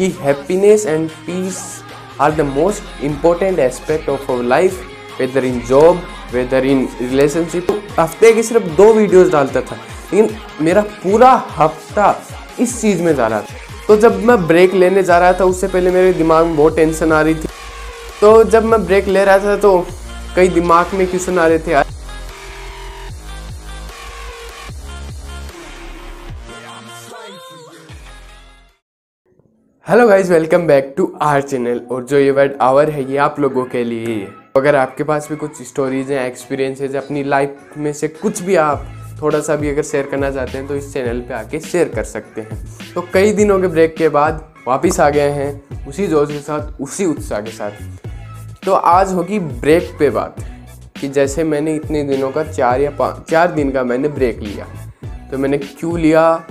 कि happiness and peace are the most important aspect of our life whether in job whether in relationship हफ़्ते की सिर्फ़ दो videos डालता था, लेकिन मेरा पूरा हफ़्ता इस चीज़ में जा रहा था। तो जब मैं ब्रेक लेने जा रहा था, उससे पहले मेरे दिमाग में बहुत टेंशन आ रही थी। तो जब मैं ब्रेक ले रहा था तो कई दिमाग में क्वेश्चन आ रहे थे hello guys welcome back to our channel और जो ये वर्ड आवर है, ये आप लोगों के लिए ही है। अगर आपके पास भी कुछ स्टोरीज हैं एक्सपीरियंसेस अपनी लाइफ में से कुछ भी आप थोड़ा सा भी अगर शेयर करना चाहते हैं तो इस चैनल पे आके शेयर कर सकते हैं। तो कई दिनों के ब्रेक के बाद वापस आ गए हैं, उसी जोश के साथ, उसी उत्साह के साथ। तो आज होगी ब्रेक पे बात, कि जैसे मैंने इतने दिनों का, चार या पाँच चार दिन का मैंने ब्रेक लिया। तो मैंने क्यों लिया?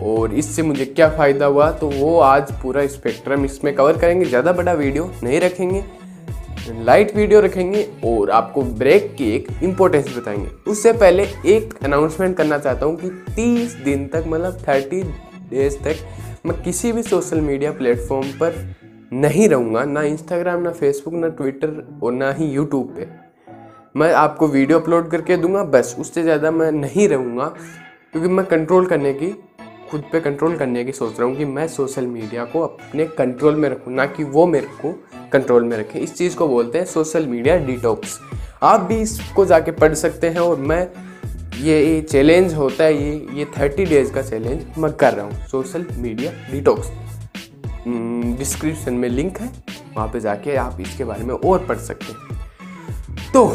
और इससे मुझे क्या फ़ायदा हुआ? तो वो आज पूरा स्पेक्ट्रम इसमें कवर करेंगे। ज़्यादा बड़ा वीडियो नहीं रखेंगे। लाइट वीडियो रखेंगे और आपको ब्रेक की एक इम्पोर्टेंस बताएँगे। उससे पहले एक अनाउंसमेंट करना चाहता हूँ कि 30 दिन तक मतलब 30 डेज़ तक, मैं किसी भी सोशल मीडिया प्लेटफॉर्म पर नहीं रहूँगा, ना इंस्टाग्राम ना फेसबुक ना ट्विटर और ना ही यूट्यूब पे। मैं आपको वीडियो अपलोड करके दूँगा, बस उससे ज़्यादा मैं नहीं रहूँगा, क्योंकि मैं कंट्रोल करने की खुद पे कंट्रोल करने की सोच रहा हूँ कि मैं सोशल मीडिया को अपने कंट्रोल में रखूँ, ना कि वो मेरे को कंट्रोल में रखे। इस चीज़ को बोलते हैं सोशल मीडिया डिटॉक्स आप भी इसको जाके पढ़ सकते हैं और मैं ये चैलेंज होता है, ये ये थर्टी डेज़ का चैलेंज मैं कर रहा हूँ सोशल मीडिया डिटॉक्स डिस्क्रिप्शन में लिंक है, वहाँ पे जाके आप इसके बारे में और पढ़ सकते हैं। तो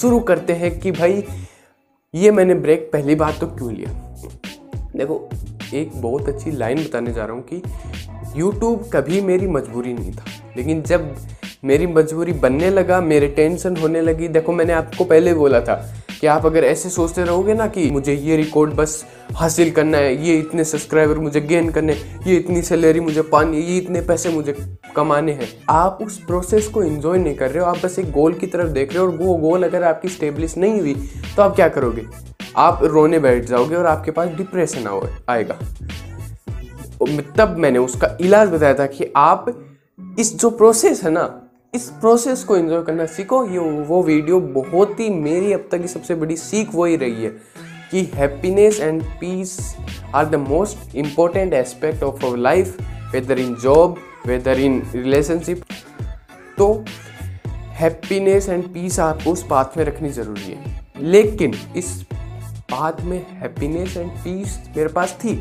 शुरू करते हैं कि भाई, ये मैंने ब्रेक पहली बार तो क्यों लिया? देखो, एक बहुत अच्छी लाइन बताने जा रहा हूँ कि यूट्यूब कभी मेरी मजबूरी नहीं था। लेकिन जब मेरी मजबूरी बनने लगा, मेरे टेंशन होने लगी, देखो, मैंने आपको पहले बोला था कि आप अगर ऐसे सोचते रहोगे ना कि मुझे ये रिकॉर्ड बस हासिल करना है, ये इतने सब्सक्राइबर मुझे गेन करने ये इतनी सैलरी मुझे पानी, ये इतने पैसे मुझे कमाने हैं। आप उस प्रोसेस को एंजॉय नहीं कर रहे हो, आप बस एक गोल की तरफ़ देख रहे हो और वो गोल अगर आपकी स्टेब्लिश नहीं हुई तो आप क्या करोगे? आप रोने बैठ जाओगे और आपके पास डिप्रेशन आएगा। तब मैंने उसका इलाज बताया था कि आप इस जो प्रोसेस है ना, इस प्रोसेस को एंजॉय करना सीखो। ये वो वीडियो बहुत ही मेरी अब तक की सबसे बड़ी सीख वही रही है कि happiness and peace are the most important aspect of our life whether in job whether in relationship तो हैप्पीनेस एंड पीस आपको उस पाथ में रखनी ज़रूरी है। लेकिन इस पाथ में हैप्पीनेस एंड पीस मेरे पास थी।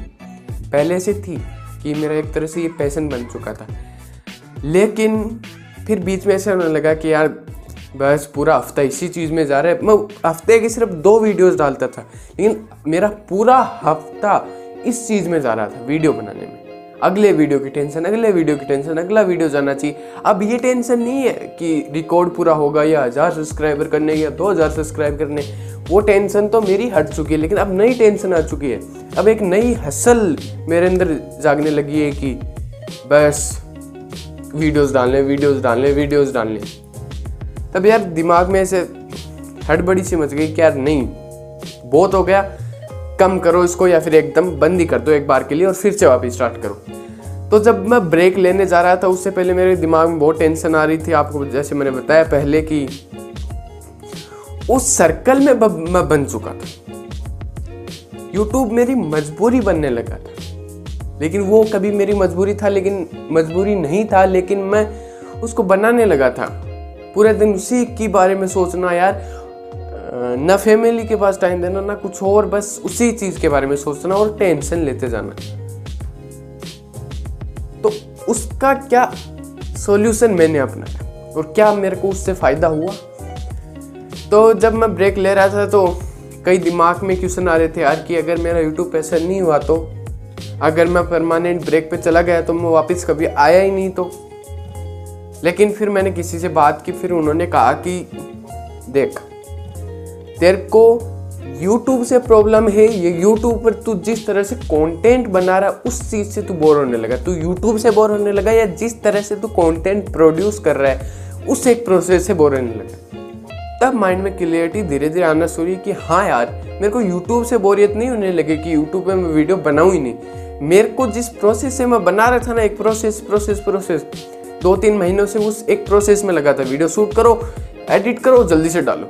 पहले से थी कि मेरा एक तरह से ये पैसन बन चुका था। लेकिन फिर बीच में ऐसा होने लगा कि यार, बस पूरा हफ़्ता इसी चीज़ में जा रहा है। मैं हफ़्ते की सिर्फ़ दो वीडियोस डालता था, लेकिन मेरा पूरा हफ़्ता इस चीज़ में जा रहा था वीडियो बनाने में। अगले वीडियो की टेंशन अगले वीडियो की टेंशन अगला वीडियो जाना चाहिए। अब ये टेंशन नहीं है कि रिकॉर्ड पूरा होगा या हज़ार सब्सक्राइबर करने या दो हज़ार सब्सक्राइब करने। वो टेंशन तो मेरी हट चुकी है, लेकिन अब नई टेंशन आ चुकी है। अब एक नई हसल मेरे अंदर जागने लगी है कि बस वीडियोस डालने वीडियोस डालने वीडियोस डालने तब यार दिमाग में ऐसे हड़बड़ी सी मच गई कि यार नहीं, बहुत हो गया, कम करो इसको या फिर एकदम बंद ही कर दो एक बार के लिए और फिर से वापस स्टार्ट करो। तो जब मैं ब्रेक लेने जा रहा था, उससे पहले मेरे दिमाग में बहुत टेंशन आ रही थी। आपको जैसे मैंने बताया पहले कि उस सर्कल में मैं बन चुका था। यूट्यूब मेरी मजबूरी बनने लगा था। लेकिन वो कभी मेरी मजबूरी था, लेकिन मजबूरी नहीं था, लेकिन मैं उसको बनाने लगा था। पूरे दिन उसी के बारे में सोचना यार ना फैमिली के पास टाइम देना, ना कुछ और, बस उसी चीज़ के बारे में सोचना और टेंशन लेते जाना। तो उसका क्या सॉल्यूशन मैंने अपनाया? और क्या मेरे को उससे फ़ायदा हुआ? तो जब मैं ब्रेक ले रहा था तो कई दिमाग में क्वेश्चन आ रहे थे यार कि अगर मेरा यूट्यूब पैसा नहीं हुआ तो अगर मैं परमानेंट ब्रेक पे चला गया तो मैं वापस कभी आया ही नहीं तो। लेकिन फिर मैंने किसी से बात की, फिर उन्होंने कहा कि, देख, तेरे को यूट्यूब से प्रॉब्लम है, ये यूट्यूब पर तू जिस तरह से कंटेंट बना रहा, उस चीज़ से तू बोर होने लगा। तू यूट्यूब से बोर होने लगा या जिस तरह से तू कंटेंट प्रोड्यूस कर रहा है, उस एक प्रोसेस से बोर होने लगा। तब माइंड में क्लियरिटी धीरे धीरे आना शुरू हुई कि हाँ यार, मेरे को यूट्यूब से बोरियत नहीं होने लगे कि यूट्यूब पे मैं वीडियो बनाऊँ ही नहीं। मेरे को जिस प्रोसेस से मैं बना रहा था ना, एक प्रोसेस प्रोसेस प्रोसेस दो तीन महीनों से उस एक प्रोसेस में लगा था वीडियो शूट करो एडिट करो, जल्दी से डालो।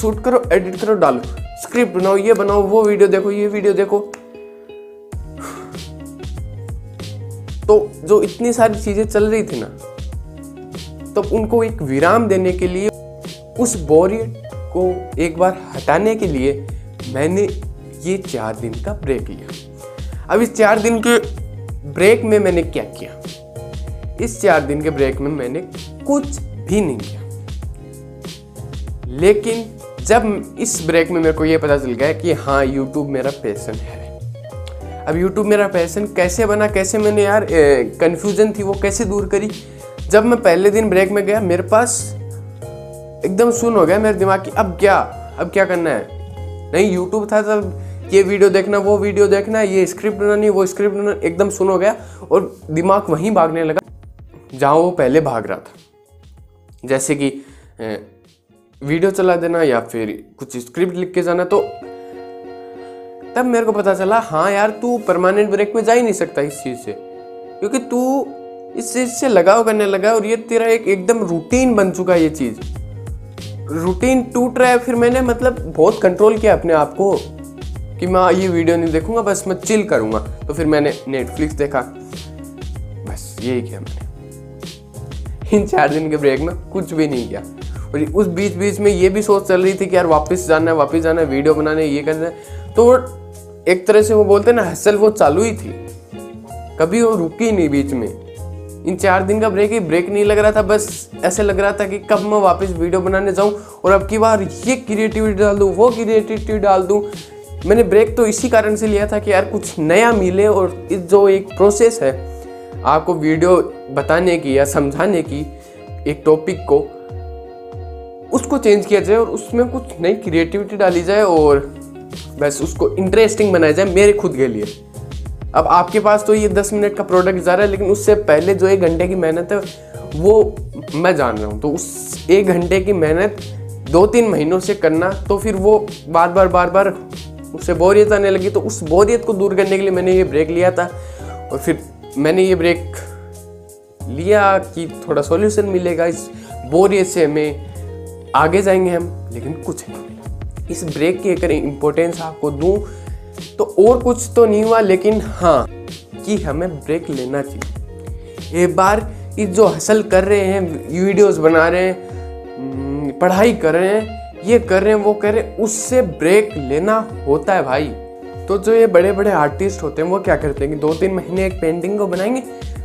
शूट करो एडिट करो, डालो। स्क्रिप्ट बनाओ, ये बनाओ, वो वीडियो देखो, ये वीडियो देखो। तो जो इतनी सारी चीज़ें चल रही थी ना तो उनको एक विराम देने के लिए उस बोरियत को एक बार हटाने के लिए मैंने ये चार दिन का ब्रेक लिया। अब इस चार दिन के ब्रेक में मैंने क्या किया? इस चार दिन के ब्रेक में मैंने कुछ भी नहीं किया। लेकिन जब इस ब्रेक में मेरे को ये पता चल गया कि हाँ यूट्यूब मेरा पैसन है। अब यूट्यूब मेरा पैसन कैसे बना, कैसे मैंने यार कन्फ्यूज़न थी वो कैसे दूर करी? जब मैं पहले दिन ब्रेक में गया, मेरे पास एकदम सुन हो गया मेरे दिमाग की, अब क्या? अब क्या करना है? नहीं यूट्यूब था तब ये वीडियो देखना, वो वीडियो देखना, ये स्क्रिप्ट बनानी, वो स्क्रिप्ट बनाना, एकदम सुन हो गया और दिमाग वहीं भागने लगा, जहाँ वो पहले भाग रहा था। जैसे कि वीडियो चला देना या फिर कुछ स्क्रिप्ट लिख के जाना तो तब मेरे को पता चला हाँ यार, तू परमानेंट ब्रेक में जा ही नहीं सकता इस चीज़ से, क्योंकि तू इस चीज़ से लगाव करने लगा और ये तेरा एक एकदम रूटीन बन चुका है ये चीज़। रूटीन टूट रहा है, फिर मैंने मतलब बहुत कंट्रोल किया अपने आप को कि मैं ये वीडियो नहीं देखूँगा, बस मैं चिल करूँगा। तो फिर मैंने नेटफ्लिक्स देखा। बस यही किया मैंने। इन चार दिन के ब्रेक में कुछ भी नहीं किया। और उस बीच बीच में ये भी सोच चल रही थी कि यार वापस जाना है, वापस जाना है वीडियो बनाने ये करना है। तो एक तरह से वो बोलते ना हसल वो चालू ही थी। कभी वो रुकी नहीं बीच में। इन चार दिन का ब्रेक ही ब्रेक नहीं लग रहा था, बस ऐसे लग रहा था कि कब मैं वापस वीडियो बनाने जाऊँ और अब की बार ये क्रिएटिविटी डाल दूँ, वो क्रिएटिविटी डाल दूँ। मैंने ब्रेक तो इसी कारण से लिया था कि यार कुछ नया मिले और इस जो एक प्रोसेस है, आपको वीडियो बताने की या समझाने की एक टॉपिक को, उसको चेंज किया जाए और उसमें कुछ नई क्रिएटिविटी डाली जाए और बस उसको इंटरेस्टिंग बनाया जाए मेरे खुद के लिए। अब आपके पास तो ये दस मिनट का प्रोडक्ट जा रहा है, लेकिन उससे पहले जो एक घंटे की मेहनत है, वो मैं जान रहा हूँ। तो उस एक घंटे की मेहनत दो तीन महीनों से करना तो फिर वो बार बार बार बार उससे बोरियत आने लगी। तो उस बोरियत को दूर करने के लिए मैंने ये ब्रेक लिया था और फिर मैंने ये ब्रेक लिया कि थोड़ा सॉल्यूशन मिलेगा। इस बोरियत से हमें आगे जाएँगे हम, लेकिन कुछ नहीं। इस ब्रेक की अगर इम्पोर्टेंस आपको दूँ तो और कुछ तो नहीं हुआ लेकिन हाँ कि हमें ब्रेक लेना चाहिए। एक बार ये जो हसल कर रहे हैं वीडियोस बना रहे हैं हम्म, पढ़ाई कर रहे हैं ये कर रहे हैं वो कर रहे हैं उससे ब्रेक लेना होता है भाई। तो जो ये बड़े बड़े आर्टिस्ट होते हैं वो क्या करते हैं कि दो तीन महीने एक पेंटिंग को बनाएँगे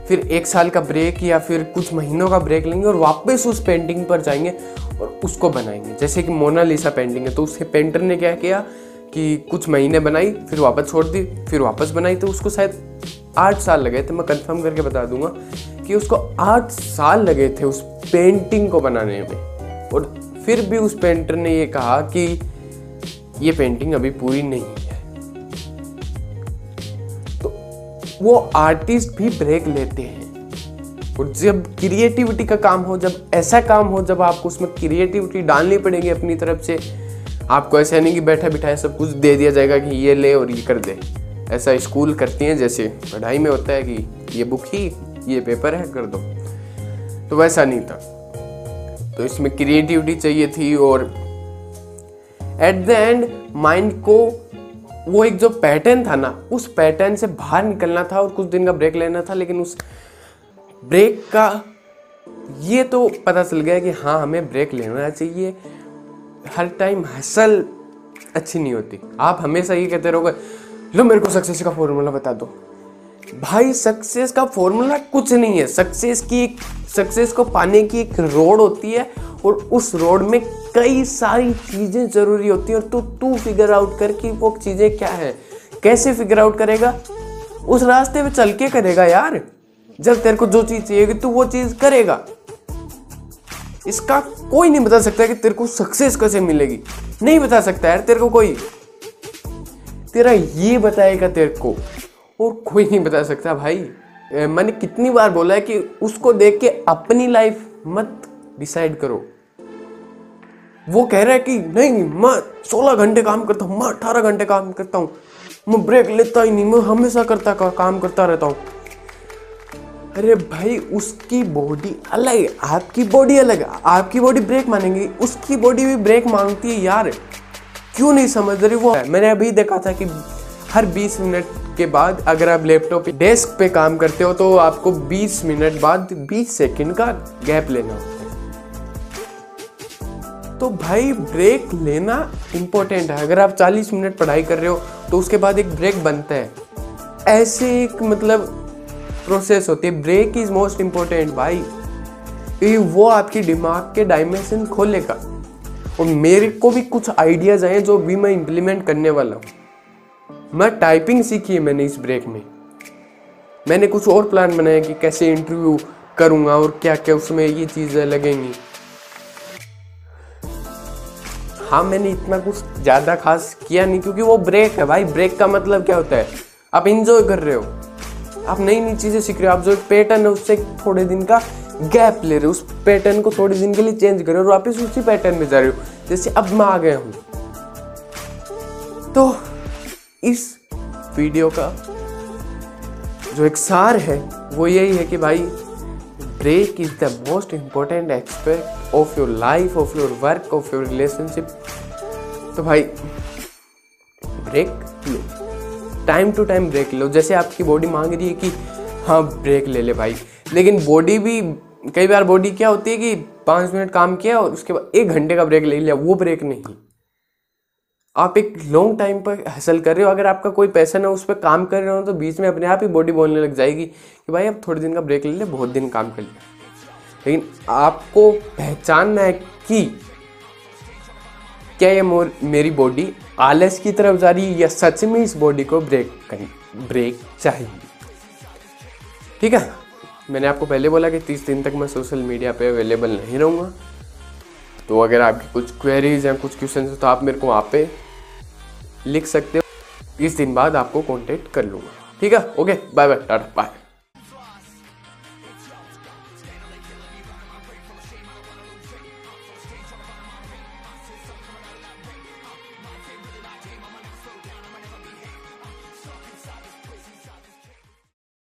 फिर एक साल का ब्रेक या फिर कुछ महीनों का ब्रेक लेंगे और वापस उस पेंटिंग पर जाएँगे और उसको बनाएँगे। जैसे कि मोनालिसा पेंटिंग है तो उसके पेंटर ने क्या किया कि कुछ महीने बनाई, फिर वापस छोड़ दी, फिर वापस बनाई तो उसको शायद आठ साल लगे थे। मैं कंफर्म करके बता दूँगा कि उसको आठ साल लगे थे उस पेंटिंग को बनाने में। और फिर भी उस पेंटर ने ये कहा कि ये पेंटिंग अभी पूरी नहीं है। तो वो आर्टिस्ट भी ब्रेक लेते हैं। और जब क्रिएटिविटी का काम हो, जब ऐसा काम हो, जब आपको उसमें क्रिएटिविटी डालनी पड़ेगी अपनी तरफ़ से आपको ऐसा नहीं कि बैठा बिठाया, सब कुछ दे दिया जाएगा कि ये ले और ये कर दे। ऐसा स्कूल करती हैं, जैसे पढ़ाई में होता है कि ये बुक ही, ये पेपर है, कर दो। तो वैसा नहीं था। तो इसमें क्रिएटिविटी चाहिए थी और एट द एंड माइंड को वो एक जो पैटर्न था ना, उस पैटर्न से बाहर निकलना था और कुछ दिन का ब्रेक लेना था, लेकिन उस ब्रेक का ये तो पता चल गया कि हाँ हमें ब्रेक लेना चाहिए। हर टाइम हसल अच्छी नहीं होती। आप हमेशा ये कहते रहोगे, लो मेरे को सक्सेस का फॉर्मूला बता दो। भाई सक्सेस का फॉर्मूला कुछ नहीं है। सक्सेस की सक्सेस को पाने की एक रोड होती है और उस रोड में कई सारी चीज़ें ज़रूरी होती हैं और तू तू फिगर आउट कर कि वो चीज़ें क्या है। कैसे फिगर आउट करेगा? उस रास्ते पे चल के करेगा यार। जब तेरे को जो चीज़ चाहिए तू वो चीज़ करेगा। इसका कोई नहीं बता सकता कि तेरे को सक्सेस कैसे मिलेगी। नहीं बता सकता यार तेरे को कोई। तेरा ये बताएगा तेरे को और कोई नहीं बता सकता भाई। मैंने कितनी बार बोला है कि उसको देख के अपनी लाइफ मत डिसाइड करो। वो कह रहा है कि नहीं मैं सोलह घंटे काम करता हूँ मैं अठारह घंटे काम करता हूँ मैं ब्रेक लेता ही नहीं मैं हमेशा करता का, काम करता रहता हूँ। अरे भाई, उसकी बॉडी अलग है, आपकी बॉडी अलग है। आपकी बॉडी ब्रेक मानेंगी, उसकी बॉडी भी ब्रेक मांगती है यार। क्यों नहीं समझ रही वो? मैंने अभी देखा था कि हर 20 मिनट के बाद अगर आप लैपटॉप डेस्क पे काम करते हो तो आपको 20 मिनट बाद 20 सेकंड का गैप लेना होता है। तो भाई ब्रेक लेना इम्पोर्टेंट है। अगर आप 40 मिनट पढ़ाई कर रहे हो तो उसके बाद एक ब्रेक बनता है। ऐसे एक मतलब प्रोसेस होती है। ब्रेक इज़ मोस्ट इम्पोर्टेंट भाई। ये वो आपकी दिमाग के डायमेंशन खोलेगा। और मेरे को भी कुछ आइडियाज़ आए जो भी मैं इम्प्लीमेंट करने वाला हूँ। मैं टाइपिंग सीखी है मैंने इस ब्रेक में। मैंने कुछ और प्लान बनाया कि कैसे इंटरव्यू करूँगा और क्या क्या उसमें ये चीज़ें लगेंगी। हाँ मैंने इतना कुछ ज़्यादा खास किया नहीं क्योंकि वो ब्रेक है। भाई ब्रेक का मतलब क्या होता है? आप इंजॉय कर रहे हो। आप नई नई चीज़ें सीख रहे हो, आप जो पैटर्न है, उससे थोड़े दिन का गैप ले रहे हो, उस पैटर्न को थोड़े दिन के लिए चेंज कर रहे हो और वापस उसी पैटर्न में जा रहे हो, जैसे अब मैं आ गया हूँ। तो इस वीडियो का जो एक सार है, वो यही है कि भाई break is the most important aspect of your life of your work of your relationship तो भाई ब्रेक लो। टाइम टू टाइम ब्रेक लो जैसे आपकी बॉडी मांग रही है कि हाँ ब्रेक ले ले भाई। लेकिन बॉडी भी, कई बार बॉडी क्या होती है कि पाँच मिनट काम किया और उसके बाद एक घंटे का ब्रेक ले लिया, वो ब्रेक नहीं। आप एक लॉन्ग टाइम पर हासिल कर रहे हो। अगर आपका कोई पैसा है उस पर काम कर रहे हो तो बीच में अपने आप ही बॉडी बोलने लग जाएगी कि भाई आप थोड़े दिन का ब्रेक ले ले, बहुत दिन काम कर लिया। लेकिन आपको पहचानना है कि क्या ये मोर, मेरी बॉडी आलस की तरफ़ जा रही है या सच में इस बॉडी को ब्रेक कर ब्रेक चाहिए। ठीक है? मैंने आपको पहले बोला कि तीस दिन तक मैं सोशल मीडिया पे अवेलेबल नहीं रहूँगा। तो अगर आपकी कुछ क्वेरीज या कुछ क्वेश्चन तो आप मेरे को वहाँ पे लिख सकते हो। तीस दिन बाद आपको कॉन्टेक्ट कर लूँगा। ठीक है? Okay bye bye tata bye